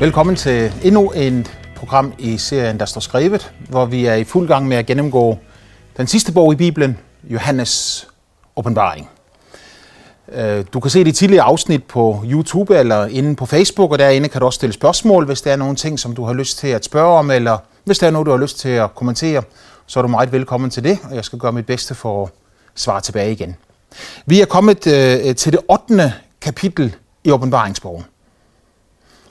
Velkommen til endnu et program i serien, der står skrevet, hvor vi er i fuld gang med at gennemgå den sidste bog i Bibelen, Johannes åbenbaring. Øh, du kan se de tidligere afsnit på YouTube eller inde på Facebook, og derinde kan du også stille spørgsmål, hvis der er nogle ting, som du har lyst til at spørge om, eller hvis der er noget, du har lyst til at kommentere, så er du meget velkommen til det, og jeg skal gøre mit bedste for at svare tilbage igen. Vi er kommet øh, til det 8. kapitel i åbenbaringsbogen.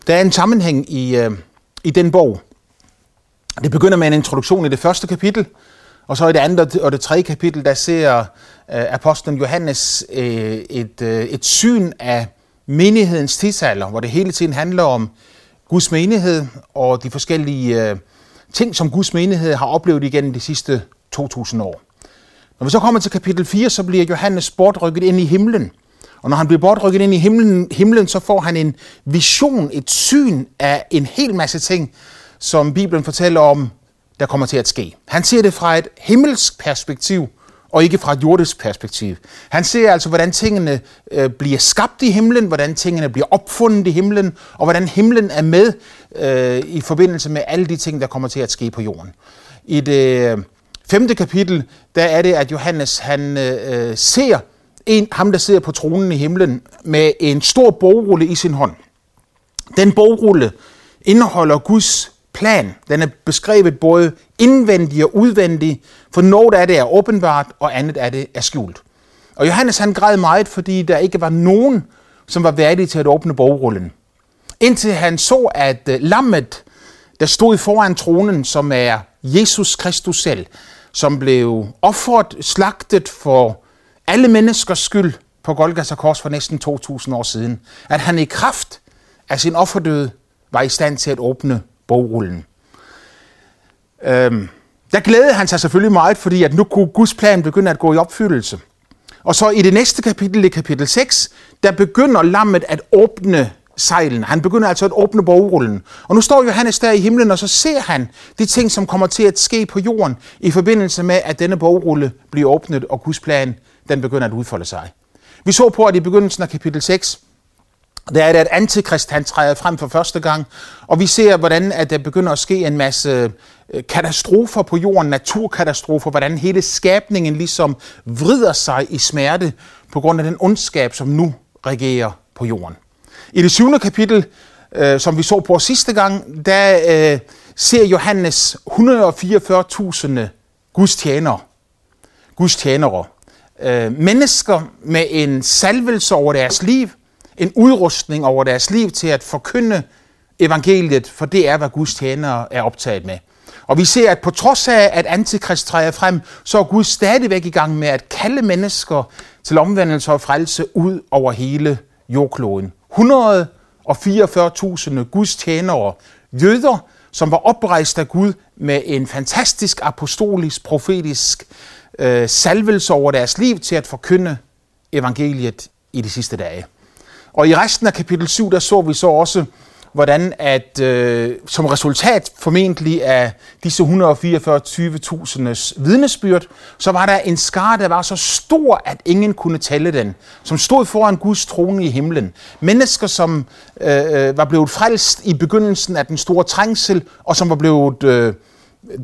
Der er en sammenhæng i, øh, i den bog. Det begynder med en introduktion i det første kapitel, og så i det andet og det tredje kapitel, der ser øh, apostlen Johannes øh, et, øh, et syn af menighedens tidsalder, hvor det hele tiden handler om Guds menighed og de forskellige øh, ting, som Guds menighed har oplevet igennem de sidste 2000 år. Når vi så kommer til kapitel 4, så bliver Johannes bortrykket ind i himlen. Og når han bliver bortrykket ind i himlen, himlen, så får han en vision, et syn af en hel masse ting, som Bibelen fortæller om, der kommer til at ske. Han ser det fra et himmelsk perspektiv, og ikke fra et jordisk perspektiv. Han ser altså, hvordan tingene øh, bliver skabt i himlen, hvordan tingene bliver opfundet i himlen, og hvordan himlen er med øh, i forbindelse med alle de ting, der kommer til at ske på jorden. I det øh, femte kapitel, der er det, at Johannes han øh, øh ser en, ham, der sidder på tronen i himlen, med en stor bogrulle i sin hånd. Den bogrulle indeholder Guds plan. Den er beskrevet både indvendig og udvendig, for noget af det er åbenbart, og andet af det er skjult. Og Johannes han græd meget, fordi der ikke var nogen, som var værdige til at åbne bogrullen. Indtil han så, at øh, lammet, der stod foran tronen, som er Jesus Kristus selv, som blev offeret, slagtet for alle menneskers skyld på Golgata Kors for næsten 2.000 år siden, at han i kraft af sin offerdød var i stand til at åbne bogrullen. Øhm, der glædede han sig selvfølgelig meget, fordi at nu kunne Guds plan begynde at gå i opfyldelse. Og så i det næste kapitel, i kapitel 6, der begynder lammet at åbne sejlen. Han begynder altså at åbne bogrullen. Og nu står Johannes der i himlen, og så ser han de ting, som kommer til at ske på jorden, i forbindelse med, at denne bogrulle bliver åbnet, og Guds plan den begynder at udfolde sig. Vi så på, at i begyndelsen af kapitel 6, der er det, at antikrist han træder frem for første gang, og vi ser, hvordan at der begynder at ske en masse øh, katastrofer på jorden, naturkatastrofer, hvordan hele skabningen ligesom vrider sig i smerte på grund af den ondskab, som nu regerer på jorden. I det syvende kapitel, øh, som vi så på sidste gang, der øh, ser Johannes 144.000 Guds tjenere. Øh, mennesker med en salvelse over deres liv, en udrustning over deres liv til at forkynde evangeliet, for det er, hvad Guds tjenere er optaget med. Og vi ser, at på trods af, at antikrist træder frem, så er Gud stadigvæk i gang med at kalde mennesker til omvendelse og frelse ud over hele jordkloden. 144.000 Guds tjenere, jøder, som var oprejst af Gud med en fantastisk apostolisk, profetisk øh, salvelse over deres liv til at forkynde evangeliet i de sidste dage. Og i resten af kapitel 7, der så vi så også, hvordan at øh, som resultat formentlig af disse 144.000's vidnesbyrd, så var der en skare, der var så stor, at ingen kunne tælle den, som stod foran Guds trone i himlen. Mennesker, som øh, øh var blevet frelst i begyndelsen af den store trængsel, og som var blevet øh,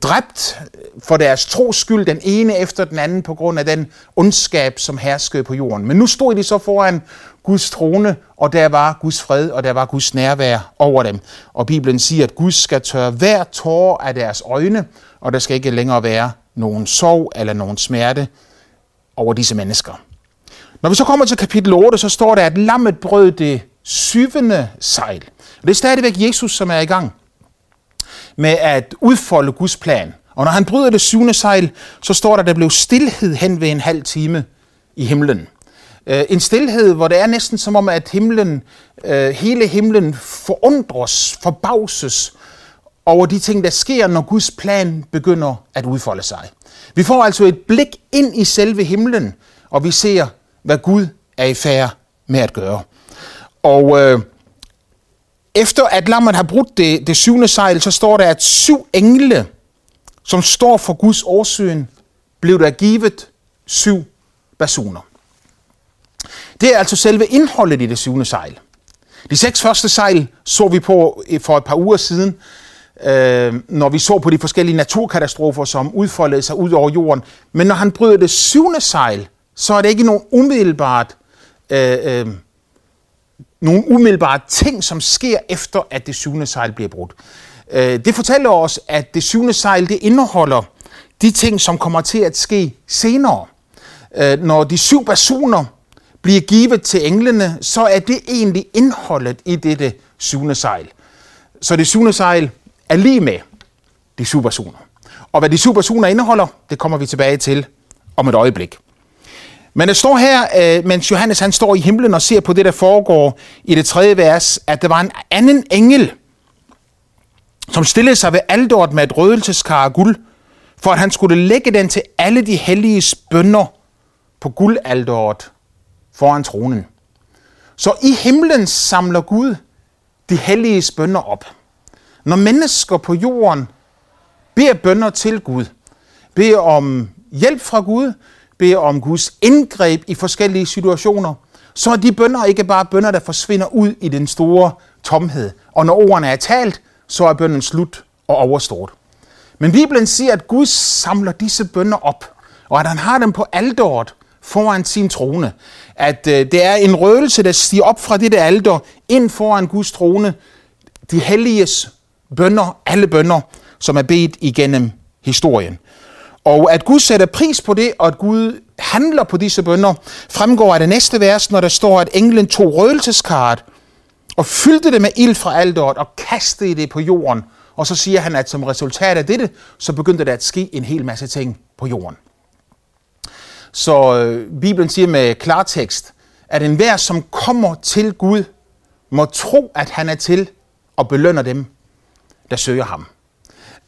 dræbt for deres tros skyld, den ene efter den anden, på grund af den ondskab, som herskede på jorden. Men nu stod de så foran Guds trone, og der var Guds fred, og der var Guds nærvær over dem. Og Bibelen siger, at Gud skal tørre hver tårer af deres øjne, og der skal ikke længere være nogen sorg eller nogen smerte over disse mennesker. Når vi så kommer til kapitel 8, så står der, at lammet brød det syvende sejl. Og det er stadigvæk Jesus, som er i gang med at udfolde Guds plan. Og når han bryder det syvende sejl, så står der, at der blev stillhed hen ved en halv time i himlen. Øh, en stillhed, hvor det er næsten som om, at himlen, øh, hele himlen forundres, forbavses over de ting, der sker, når Guds plan begynder at udfolde sig. Vi får altså et blik ind i selve himlen, og vi ser, hvad Gud er i færd med at gøre. Og øh, efter at lammet har brudt det, det syvende sejl, så står der, at syv engle, som står for Guds årsyn, blev der givet syv basuner. Det er altså selve indholdet i det syvende sejl. De seks første sejl så vi på eh, for et par uger siden, øh, når vi så på de forskellige naturkatastrofer, som udfoldede sig ud over jorden. Men når han bryder det syvende sejl, så er det ikke nogen umiddelbart, øh, øh, nogle umiddelbare ting, som sker efter, at det syvende sejl bliver brudt. Øh, det fortæller os, at det syvende sejl det indeholder de ting, som kommer til at ske senere. Øh, når de syv personer bliver givet til englene, så er det egentlig indholdet i dette syvende sejl. Så det syvende sejl er lige med de syv personer. Og hvad de syv personer indeholder, det kommer vi tilbage til om et øjeblik. Men der står her, øh, mens Johannes han står i himlen og ser på det, der foregår i det tredje vers, at der var en anden engel, som stillede sig ved aldort med et rødelseskar af guld, for at han skulle lægge den til alle de hellige bønder på guldalderet foran tronen. Så i himlen samler Gud de hellige bønder op. Når mennesker på jorden beder bønder til Gud, beder om hjælp fra Gud, beder om Guds indgreb i forskellige situationer, så er de bønder ikke bare bønder, der forsvinder ud i den store tomhed. Og når ordene er talt, så er bønden slut og overstået. Men Bibelen siger, at Gud samler disse bønder op, og at han har dem på alderet foran sin trone. At øh, det er en røgelse, der stiger op fra dette alder ind foran Guds trone. De helliges bønder, alle bønder, som er bedt igennem historien. Og at Gud sætter pris på det, og at Gud handler på disse bønder, fremgår af det næste vers, når der står, at englen tog røgelseskaret og fyldte det med ild fra alderet og kastede det på jorden. Og så siger han, at som resultat af dette, så begyndte der at ske en hel masse ting på jorden. Så øh, Bibelen siger med klartekst, at enhver, som kommer til Gud, må tro, at han er til og belønner dem, der søger ham.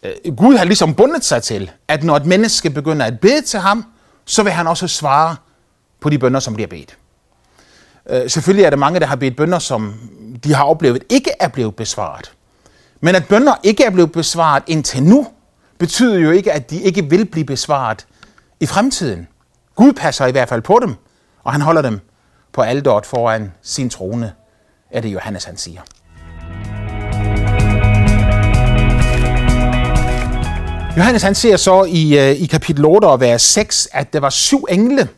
Øh, Gud har ligesom bundet sig til, at når et menneske begynder at bede til ham, så vil han også svare på de bønder, som bliver bedt. Øh, selvfølgelig er der mange, der har bedt bønder, som de har oplevet ikke er blevet besvaret. Men at bønder ikke er blevet besvaret indtil nu, betyder jo ikke, at de ikke vil blive besvaret i fremtiden. Gud passer i hvert fald på dem, og han holder dem på alderet foran sin trone, er det Johannes han siger. Johannes han ser så i, øh, i kapitel 8 og vers 6, at der var syv engle,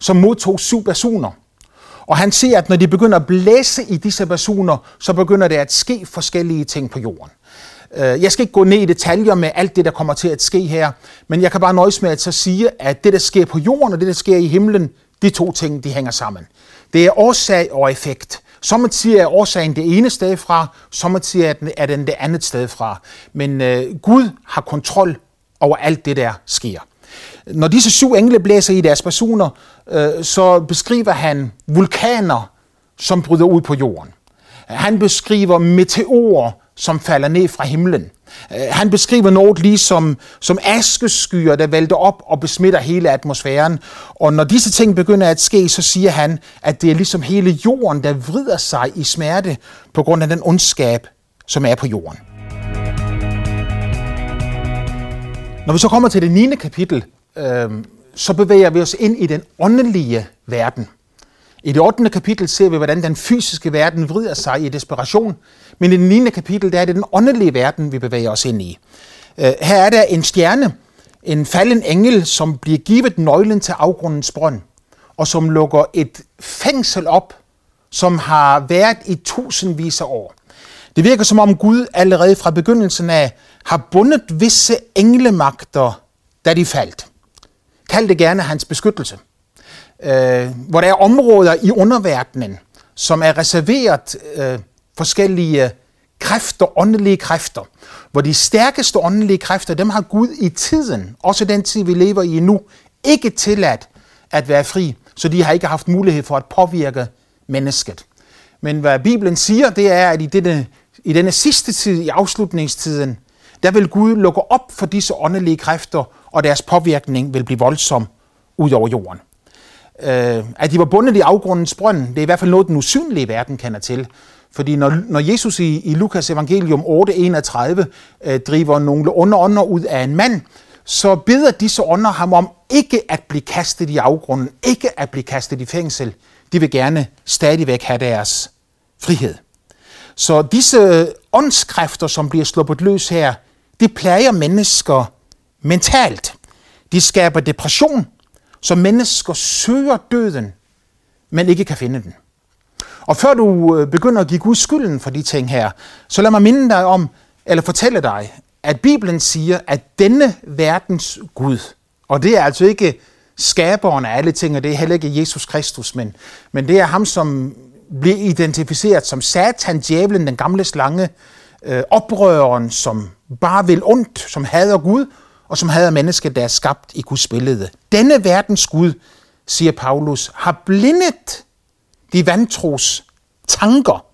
som modtog syv personer. Og han ser, at når de begynder at blæse i disse personer, så begynder der at ske forskellige ting på jorden. Øh, jeg skal ikke gå ned i detaljer med alt det, der kommer til at ske her, men jeg kan bare nøjes med at så sige, at det, der sker på jorden og det, der sker i himlen, de to ting, de hænger sammen. Det er årsag og effekt. Sommetider er årsagen det ene sted fra, sommetider er den det andet sted fra. Men øh, Gud har kontrol over alt det, der sker. Når disse syv engle blæser i deres personer, øh, så beskriver han vulkaner, som bryder ud på jorden. Han beskriver meteorer, som falder ned fra himlen. Øh, han beskriver noget ligesom som askeskyer, der vælter op og besmitter hele atmosfæren. Og når disse ting begynder at ske, så siger han, at det er ligesom hele jorden, der vrider sig i smerte på grund af den ondskab, som er på jorden. Når vi så kommer til det 9. kapitel, øh, så bevæger vi os ind i den åndelige verden. I det 8. kapitel ser vi, hvordan den fysiske verden vrider sig i desperation, men i det 9. kapitel der er det den åndelige verden, vi bevæger os ind i. Øh, her er der en stjerne, en falden engel, som bliver givet nøglen til afgrundens brønd, og som lukker et fængsel op, som har været i tusindvis af år. Det virker som om Gud allerede fra begyndelsen af har bundet visse englemagter, da de faldt. Kald det gerne hans beskyttelse øh, hvor der er områder i underverdenen, som er reserveret øh, forskellige kræfter, åndelige kræfter. Hvor de stærkeste åndelige kræfter, dem har Gud i tiden, også den tid, vi lever i nu, ikke tilladt at være fri. Så de har ikke haft mulighed for at påvirke mennesket. Men hvad Bibelen siger, det er, at i denne, i denne sidste tid, i afslutningstiden, der vil Gud lukke op for disse åndelige kræfter, og deres påvirkning vil blive voldsom ud over jorden øh, at de var bundet i afgrundens brønd, det er i hvert fald noget, den usynlige verden kender til. Fordi når, når Jesus i, i Lukas evangelium 8.31 øh, driver nogle onde ånder ud af en mand, så beder disse ånder ham om ikke at blive kastet i afgrunden, ikke at blive kastet i fængsel. De vil gerne stadigvæk have deres frihed. Så disse åndskræfter, som bliver sluppet løs her, de plager mennesker mentalt. De skaber depression, så mennesker søger døden, men ikke kan finde den. Og før du øh, begynder at give Gud skylden for de ting her, så lad mig minde dig om, eller fortælle dig, at Bibelen siger, at denne verdens Gud, og det er altså ikke skaberen af alle ting, og det er heller ikke Jesus Kristus, men, men det er ham, som bliver identificeret som Satan, djævlen, den gamle slange, øh, oprøreren, som bare vil ondt, som hader Gud, og som havde mennesket, der er skabt i Guds billede. Denne verdens Gud, siger Paulus, har blindet de vantros tanker,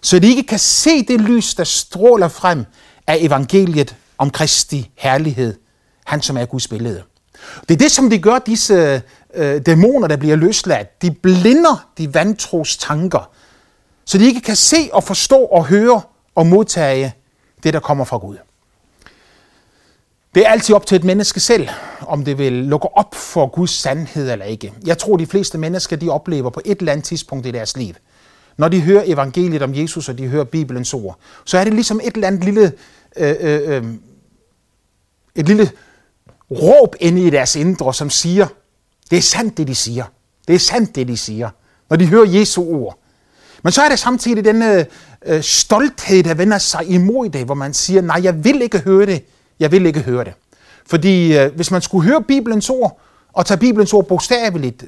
så de ikke kan se det lys, der stråler frem af evangeliet om Kristi herlighed, han som er Guds billede. Det er det, som de gør, disse øh, dæmoner, der bliver løsladt. De blinder de vantros tanker, så de ikke kan se og forstå og høre og modtage det, der kommer fra Gud. Det er altid op til et menneske selv, om det vil lukke op for Guds sandhed eller ikke. Jeg tror, de fleste mennesker, de oplever på et eller andet tidspunkt i deres liv, når de hører evangeliet om Jesus, og de hører Bibelens ord, så er det ligesom et eller andet lille, øh, øh, øh et lille råb inde i deres indre, som siger, det er sandt, det de siger. Det er sandt, det de siger, når de hører Jesu ord. Men så er der samtidig denne øh, øh, stolthed, der vender sig imod det, hvor man siger, nej, jeg vil ikke høre det. Jeg vil ikke høre det. Fordi øh, hvis man skulle høre Bibelens ord, og tage Bibelens ord bogstaveligt,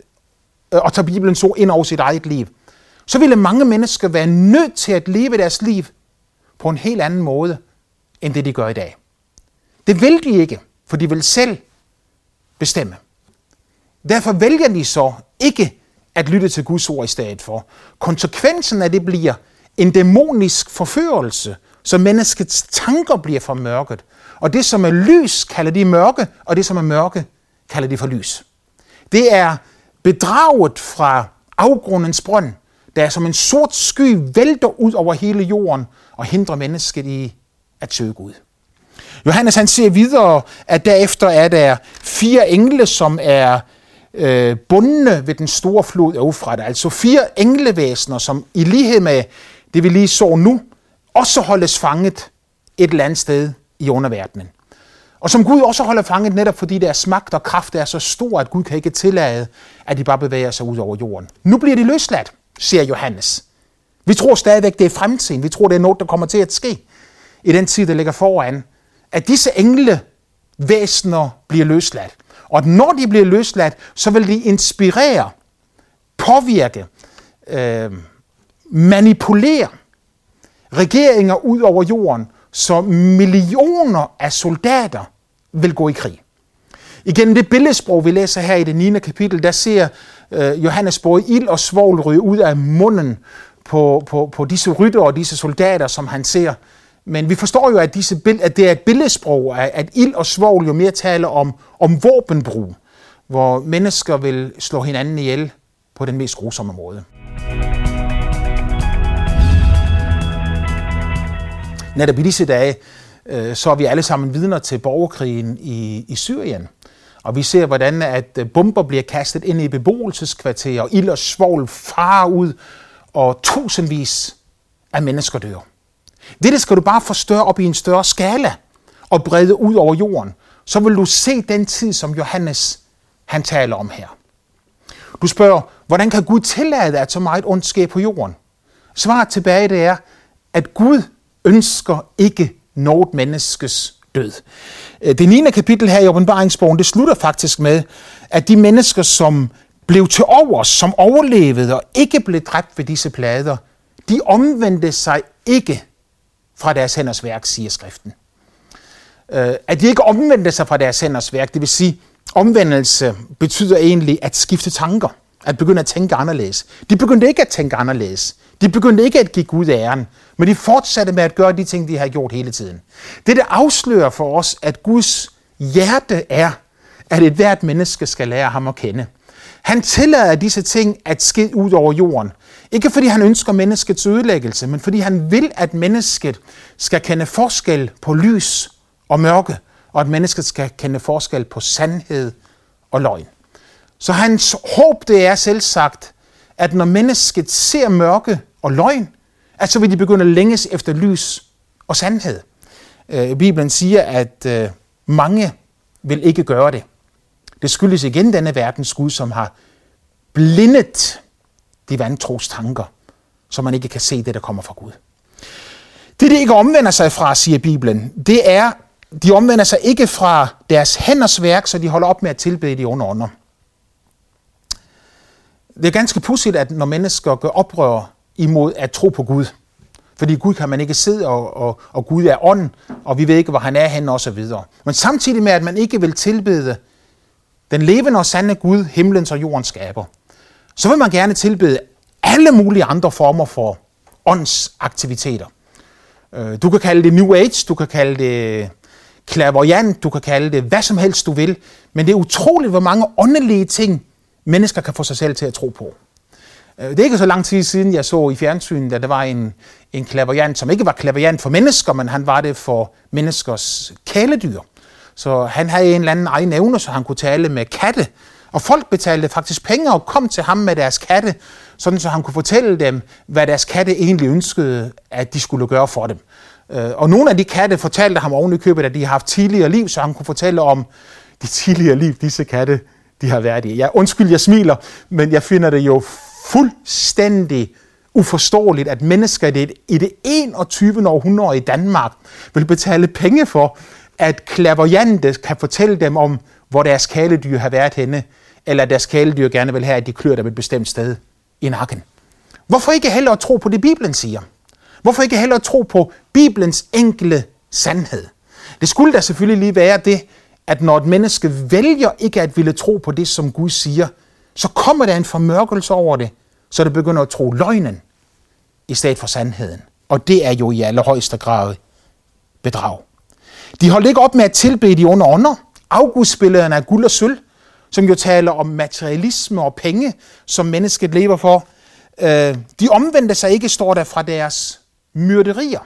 øh, og tage Bibelens ord ind over sit eget liv, så ville mange mennesker være nødt til at leve deres liv på en helt anden måde, end det de gør i dag. Det vil de ikke, for de vil selv bestemme. Derfor vælger de så ikke at lytte til Guds ord i stedet for. Konsekvensen af det bliver en dæmonisk forførelse, så menneskets tanker bliver formørket. Og det, som er lys, kalder de mørke, og det, som er mørke, kalder de for lys. Det er bedraget fra afgrundens brønd, der som en sort sky vælter ud over hele jorden og hindrer mennesket i at søge Gud. Johannes han siger videre, at derefter er der fire engle, som er øh, bundne ved den store flod Eufrat. Altså fire englevæsener, som i lighed med det, vi lige så nu, også holdes fanget et eller andet sted i underverdenen. Og som Gud også holder fanget netop fordi deres magt og kraft er så stor, at Gud kan ikke tillade, at de bare bevæger sig ud over jorden. Nu bliver de løsladt, siger Johannes. Vi tror stadigvæk, det er fremtiden. Vi tror, det er noget, der kommer til at ske i den tid, der ligger foran. At disse engle væsener bliver løsladt. Og når de bliver løsladt, så vil de inspirere, påvirke, øh, manipulere regeringer ud over jorden, så millioner af soldater vil gå i krig. Igen det billedsprog, vi læser her i det 9. kapitel, der ser øh, Johannes både ild og svovl ryge ud af munden på, på, på disse rytter og disse soldater, som han ser. Men vi forstår jo, at, disse, at det er et billedsprog, at ild og svovl jo mere taler om, om våbenbrug, hvor mennesker vil slå hinanden ihjel på den mest grusomme måde. Netop i disse dage, øh, så er vi alle sammen vidner til borgerkrigen i, i Syrien. Og vi ser, hvordan at øh, bomber bliver kastet ind i beboelseskvarterer, og ild og svovl farer ud, og tusindvis af mennesker dør. Det skal du bare forstørre op i en større skala og brede ud over jorden. Så vil du se den tid, som Johannes han taler om her. Du spørger, hvordan kan Gud tillade, at så meget ondt sker på jorden? Svaret tilbage det er, at Gud ønsker ikke noget menneskes død. Øh, det 9. kapitel her i åbenbaringsbogen, det slutter faktisk med, at de mennesker, som blev til overs, som overlevede og ikke blev dræbt ved disse plader, de omvendte sig ikke fra deres hænders værk, siger skriften. Øh, at de ikke omvendte sig fra deres hænders værk, det vil sige, omvendelse betyder egentlig at skifte tanker, at begynde at tænke anderledes. De begyndte ikke at tænke anderledes. De begyndte ikke at give Gud æren, men de fortsatte med at gøre de ting, de har gjort hele tiden. Det, der afslører for os, at Guds hjerte er, at et hvert menneske skal lære ham at kende. Han tillader disse ting at ske ud over jorden. Ikke fordi han ønsker menneskets ødelæggelse, men fordi han vil, at mennesket skal kende forskel på lys og mørke, og at mennesket skal kende forskel på sandhed og løgn. Så hans håb det er selv sagt, at når mennesket ser mørke og løgn, at så vil de begynde at længes efter lys og sandhed. Øh, Bibelen siger, at øh, mange vil ikke gøre det. Det skyldes igen denne verdens Gud, som har blindet de vantros tanker, så man ikke kan se det, der kommer fra Gud. Det, de ikke omvender sig fra, siger Bibelen, det er, de omvender sig ikke fra deres hænders værk, så de holder op med at tilbede de onde ånder. Det er ganske pudsigt, at når mennesker gør oprør imod at tro på Gud, fordi Gud kan man ikke sidde, og, og, og Gud er ånd, og vi ved ikke, hvor han er henne, og så videre. Men samtidig med, at man ikke vil tilbede den levende og sande Gud, himlens og jordens skaber, så vil man gerne tilbede alle mulige andre former for åndsaktiviteter. Øh, du kan kalde det New Age, du kan kalde det clairvoyant, du kan kalde det hvad som helst du vil, men det er utroligt, hvor mange åndelige ting mennesker kan få sig selv til at tro på. Øh, det er ikke så lang tid siden, jeg så i fjernsynet, at der var en, en klaverjant, som ikke var klaverjant for mennesker, men han var det for menneskers kæledyr. Så han havde en eller anden egen evne, så han kunne tale med katte. Og folk betalte faktisk penge og kom til ham med deres katte, sådan så han kunne fortælle dem, hvad deres katte egentlig ønskede, at de skulle gøre for dem. Øh, og nogle af de katte fortalte ham oven i købet, at de har haft tidligere liv, så han kunne fortælle om de tidligere liv, disse katte de har været i. Ja, undskyld, jeg smiler, men jeg finder det jo fuldstændig uforståeligt, at mennesker i det 21. århundrede i Danmark vil betale penge for, at klaverjante kan fortælle dem om, hvor deres kæledyr har været henne, eller at deres kæledyr gerne vil have, at de klør dem et bestemt sted i nakken. Hvorfor ikke heller tro på det, Bibelen siger? Hvorfor ikke heller tro på Bibelens enkle sandhed? Det skulle da selvfølgelig lige være det, at når et menneske vælger ikke at ville tro på det, som Gud siger, så kommer der en formørkelse over det, så det begynder at tro løgnen i stedet for sandheden. Og det er jo i allerhøjeste grad bedrag. De holdt ikke op med at tilbede de onde ånder. Augustbillederne af guld og sølv, som jo taler om materialisme og penge, som mennesket lever for, øh, de omvendte sig ikke, står der, fra deres myrderier.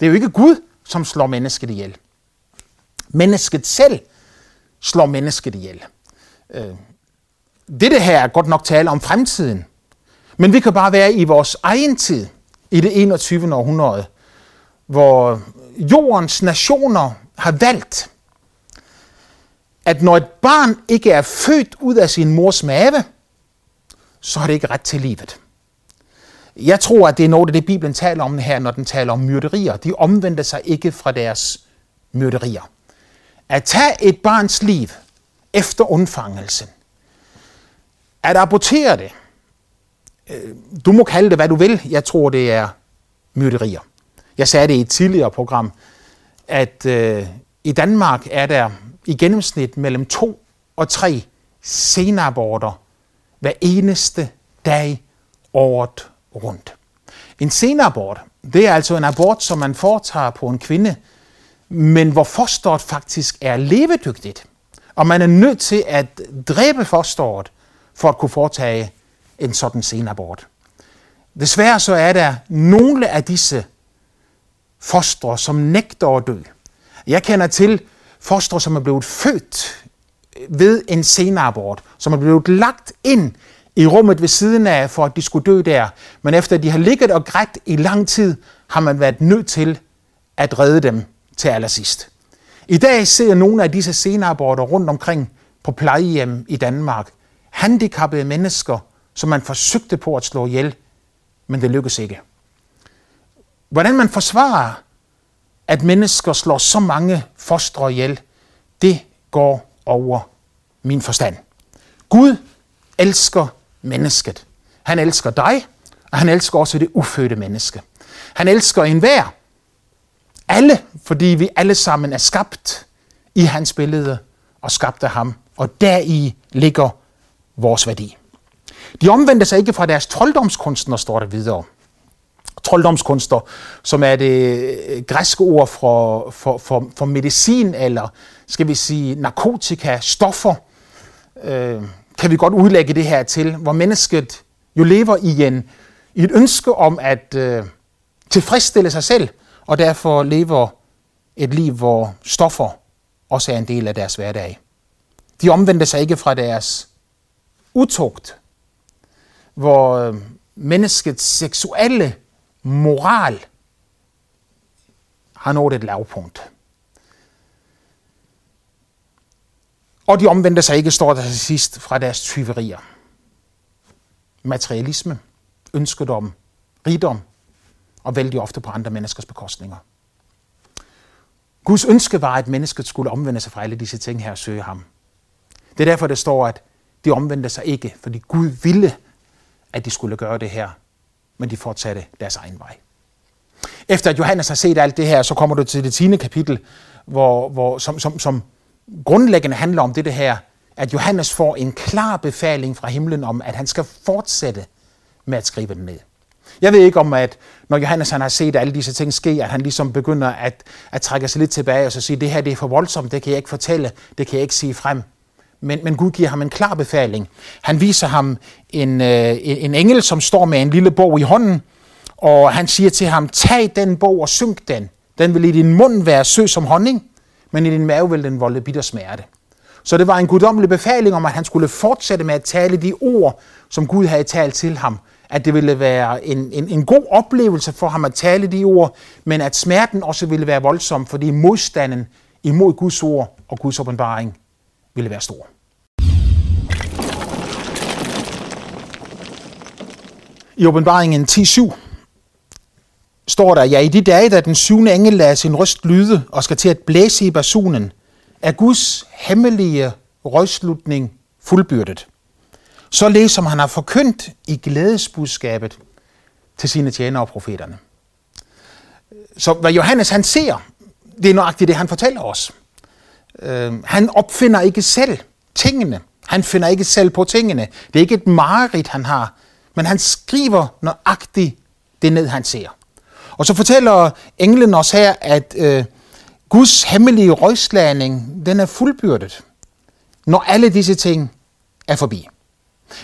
Det er jo ikke Gud, som slår mennesket ihjel. Mennesket selv slår mennesket ihjel. Øh, dette her er godt nok tale om fremtiden, men vi kan bare være i vores egen tid, i det 21. århundrede, hvor jordens nationer har valgt, at når et barn ikke er født ud af sin mors mave, så har det ikke ret til livet. Jeg tror, at det er noget af det, Bibelen taler om her, når den taler om myrderier. De omvendte sig ikke fra deres myrderier. At tage et barns liv efter undfangelsen, at abortere det, øh, du må kalde det, hvad du vil, jeg tror, det er myrderier. Jeg sagde det i et tidligere program, at øh, i Danmark er der i gennemsnit mellem to og tre senaborter hver eneste dag året rundt. En senabort, det er altså en abort, som man foretager på en kvinde, men hvor fosteret faktisk er levedygtigt. Og man er nødt til at dræbe fosteret for at kunne foretage en sådan senabort. Desværre så er der nogle af disse fostre, som nægter at dø. Jeg kender til fostre, som er blevet født ved en senabort, som er blevet lagt ind i rummet ved siden af, for at de skulle dø der. Men efter de har ligget og grædt i lang tid, har man været nødt til at redde dem til allersidst. I dag ser nogle af disse senaborter rundt omkring på plejehjem i Danmark. Handicappede mennesker, som man forsøgte på at slå ihjel, men det lykkedes ikke. Hvordan man forsvarer, at mennesker slår så mange fostre ihjel, det går over min forstand. Gud elsker mennesket. Han elsker dig, og han elsker også det ufødte menneske. Han elsker enhver, alle, fordi vi alle sammen er skabt i hans billede og skabt af ham, og deri ligger vores værdi. De omvendte sig ikke fra deres trolddomskunstner, står der videre. Trolddomskunster, som er det øh, græske ord for, for, for, for medicin, eller skal vi sige narkotika, stoffer, øh, kan vi godt udlægge det her til, hvor mennesket jo lever i, en, i et ønske om at øh, tilfredsstille sig selv, og derfor lever et liv, hvor stoffer også er en del af deres hverdag. De omvendte sig ikke fra deres utugt, hvor øh, menneskets seksuelle moral har nået et lavpunkt. Og de omvendte sig ikke, står der til sidst, fra deres tyverier. Materialisme, ønskedom, rigdom og vældig ofte på andre menneskers bekostninger. Guds ønske var, at mennesket skulle omvende sig fra alle disse ting her og søge ham. Det er derfor, det står, at de omvendte sig ikke, fordi Gud ville, at de skulle gøre det her, men de fortsatte deres egen vej. Efter at Johannes har set alt det her, så kommer du til det 10. kapitel, hvor, hvor, som, som, som grundlæggende handler om det, det her, at Johannes får en klar befaling fra himlen om, at han skal fortsætte med at skrive den ned. Jeg ved ikke om, at når Johannes han har set alle disse ting ske, at han ligesom begynder at, at trække sig lidt tilbage og så sige, det her det er for voldsomt, det kan jeg ikke fortælle, det kan jeg ikke sige frem. Men, men Gud giver ham en klar befaling. Han viser ham en, øh, en engel, som står med en lille bog i hånden, og han siger til ham, tag den bog og synk den. Den vil i din mund være sød som honning, men i din mave vil den volde bitter smerte. Så det var en guddommelig befaling om, at han skulle fortsætte med at tale de ord, som Gud havde talt til ham. At det ville være en, en, en god oplevelse for ham at tale de ord, men at smerten også ville være voldsom, fordi modstanden imod Guds ord og Guds åbenbaring ville være stor. I åbenbaringen 10.7 står der, ja i de dage, da den syvende engel lader sin røst lyde og skal til at blæse i basunen, er Guds hemmelige røgslutning fuldbyrdet. Således som han har forkyndt i glædesbudskabet til sine tjenere og profeterne. Så hvad Johannes han ser, det er nøjagtigt det, han fortæller os. Øh, han opfinder ikke selv tingene. Han finder ikke selv på tingene. Det er ikke et mareridt, han har. Men han skriver nøjagtigt det ned, han ser. Og så fortæller englen os her, at øh, Guds hemmelige røgslagning, den er fuldbyrdet, når alle disse ting er forbi.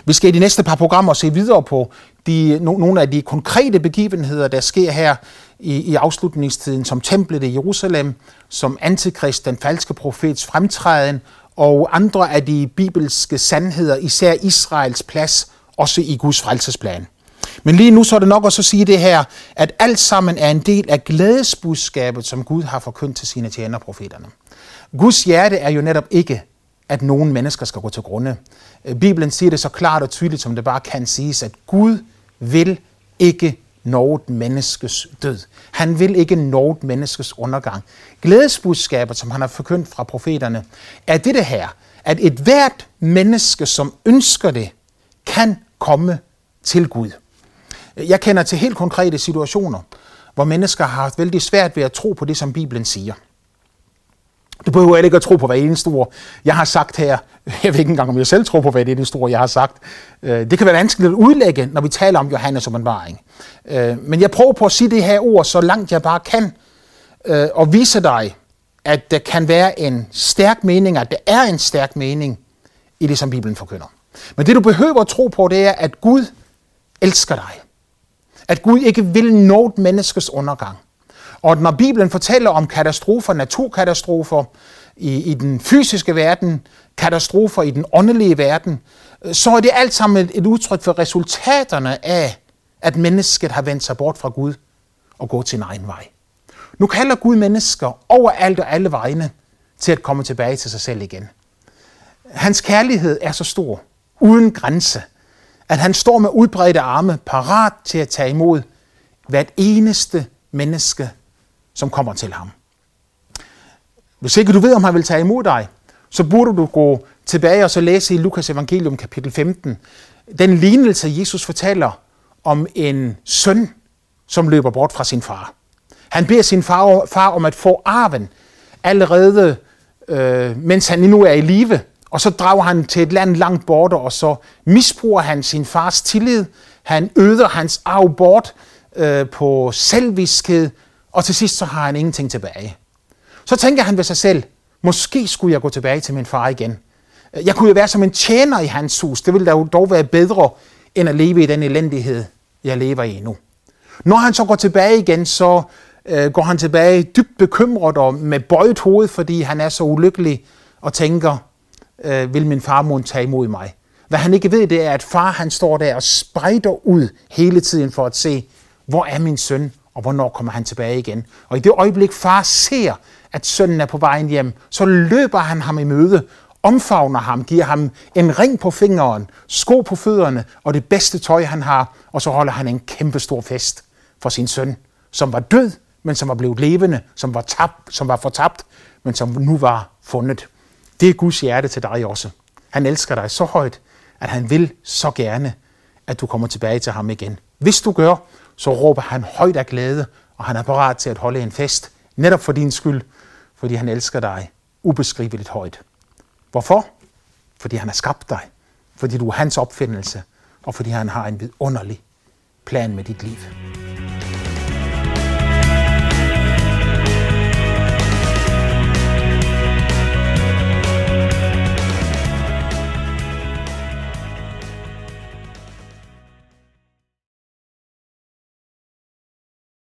Vi skal i de næste par programmer se videre på de, no, nogle af de konkrete begivenheder, der sker her i, i afslutningstiden, som templet i Jerusalem, som antikrist, den falske profets fremtræden, og andre af de bibelske sandheder, især Israels plads, også i Guds frelsesplan. Men lige nu så er det nok også at sige det her, at alt sammen er en del af glædesbudskabet, som Gud har forkyndt til sine tjenerprofeterne. Guds hjerte er jo netop ikke, at nogen mennesker skal gå til grunde. Bibelen siger det så klart og tydeligt, som det bare kan siges, at Gud vil ikke noget menneskes død. Han vil ikke noget menneskes undergang. Glædesbudskabet, som han har forkyndt fra profeterne, er det det her, at et hvert menneske, som ønsker det, kan komme til Gud. Jeg kender til helt konkrete situationer, hvor mennesker har haft vældig svært ved at tro på det, som Bibelen siger. Du behøver ikke at tro på hver eneste ord, jeg har sagt her. Jeg ved ikke engang, om jeg selv tror på hver eneste ord, jeg har sagt. Øh, det kan være vanskeligt at udlægge, når vi taler om Johannes åbenbaring. Øh, men jeg prøver på at sige det her ord, så langt jeg bare kan, øh, og vise dig, at der kan være en stærk mening, at der er en stærk mening i det, som Bibelen forkynder. Men det du behøver at tro på, det er, at Gud elsker dig. At Gud ikke vil noget menneskes undergang. Og når Bibelen fortæller om katastrofer, naturkatastrofer i, i den fysiske verden, katastrofer i den åndelige verden, øh, så er det alt sammen et udtryk for resultaterne af, at mennesket har vendt sig bort fra Gud og gået sin egen vej. Nu kalder Gud mennesker overalt og alle vegne til at komme tilbage til sig selv igen. Hans kærlighed er så stor, uden grænse, at han står med udbredte arme, parat til at tage imod hvert eneste menneske, som kommer til ham. Hvis ikke du ved, om han vil tage imod dig, så burde du gå tilbage og så læse i Lukas evangelium kapitel 15, den lignelse, Jesus fortæller om en søn, som løber bort fra sin far. Han beder sin far, far om at få arven allerede, øh, mens han endnu er i live. Og så drager han til et land langt borte, og så misbruger han sin fars tillid. Han øder hans arv bort øh, på selviskhed, og til sidst så har han ingenting tilbage. Så tænker han ved sig selv, måske skulle jeg gå tilbage til min far igen. Jeg kunne jo være som en tjener i hans hus. Det ville da dog være bedre, end at leve i den elendighed, jeg lever i nu. Når han så går tilbage igen, så øh, går han tilbage dybt bekymret og med bøjet hoved, fordi han er så ulykkelig og tænker, øh, vil min farmor tage imod mig? Hvad han ikke ved, det er, at far han står der og spejder ud hele tiden for at se, hvor er min søn, og hvornår kommer han tilbage igen. Og i det øjeblik, far ser, at sønnen er på vejen hjem, så løber han ham i møde, omfavner ham, giver ham en ring på fingeren, sko på fødderne og det bedste tøj, han har, og så holder han en kæmpe stor fest for sin søn, som var død, men som var blevet levende, som var, tabt, som var fortabt, men som nu var fundet. Det er Guds hjerte til dig også. Han elsker dig så højt, at han vil så gerne, at du kommer tilbage til ham igen. Hvis du gør, så råber han højt af glæde, og han er parat til at holde en fest, netop for din skyld, fordi han elsker dig ubeskriveligt højt. Hvorfor? Fordi han har skabt dig, fordi du er hans opfindelse, og fordi han har en vidunderlig plan med dit liv.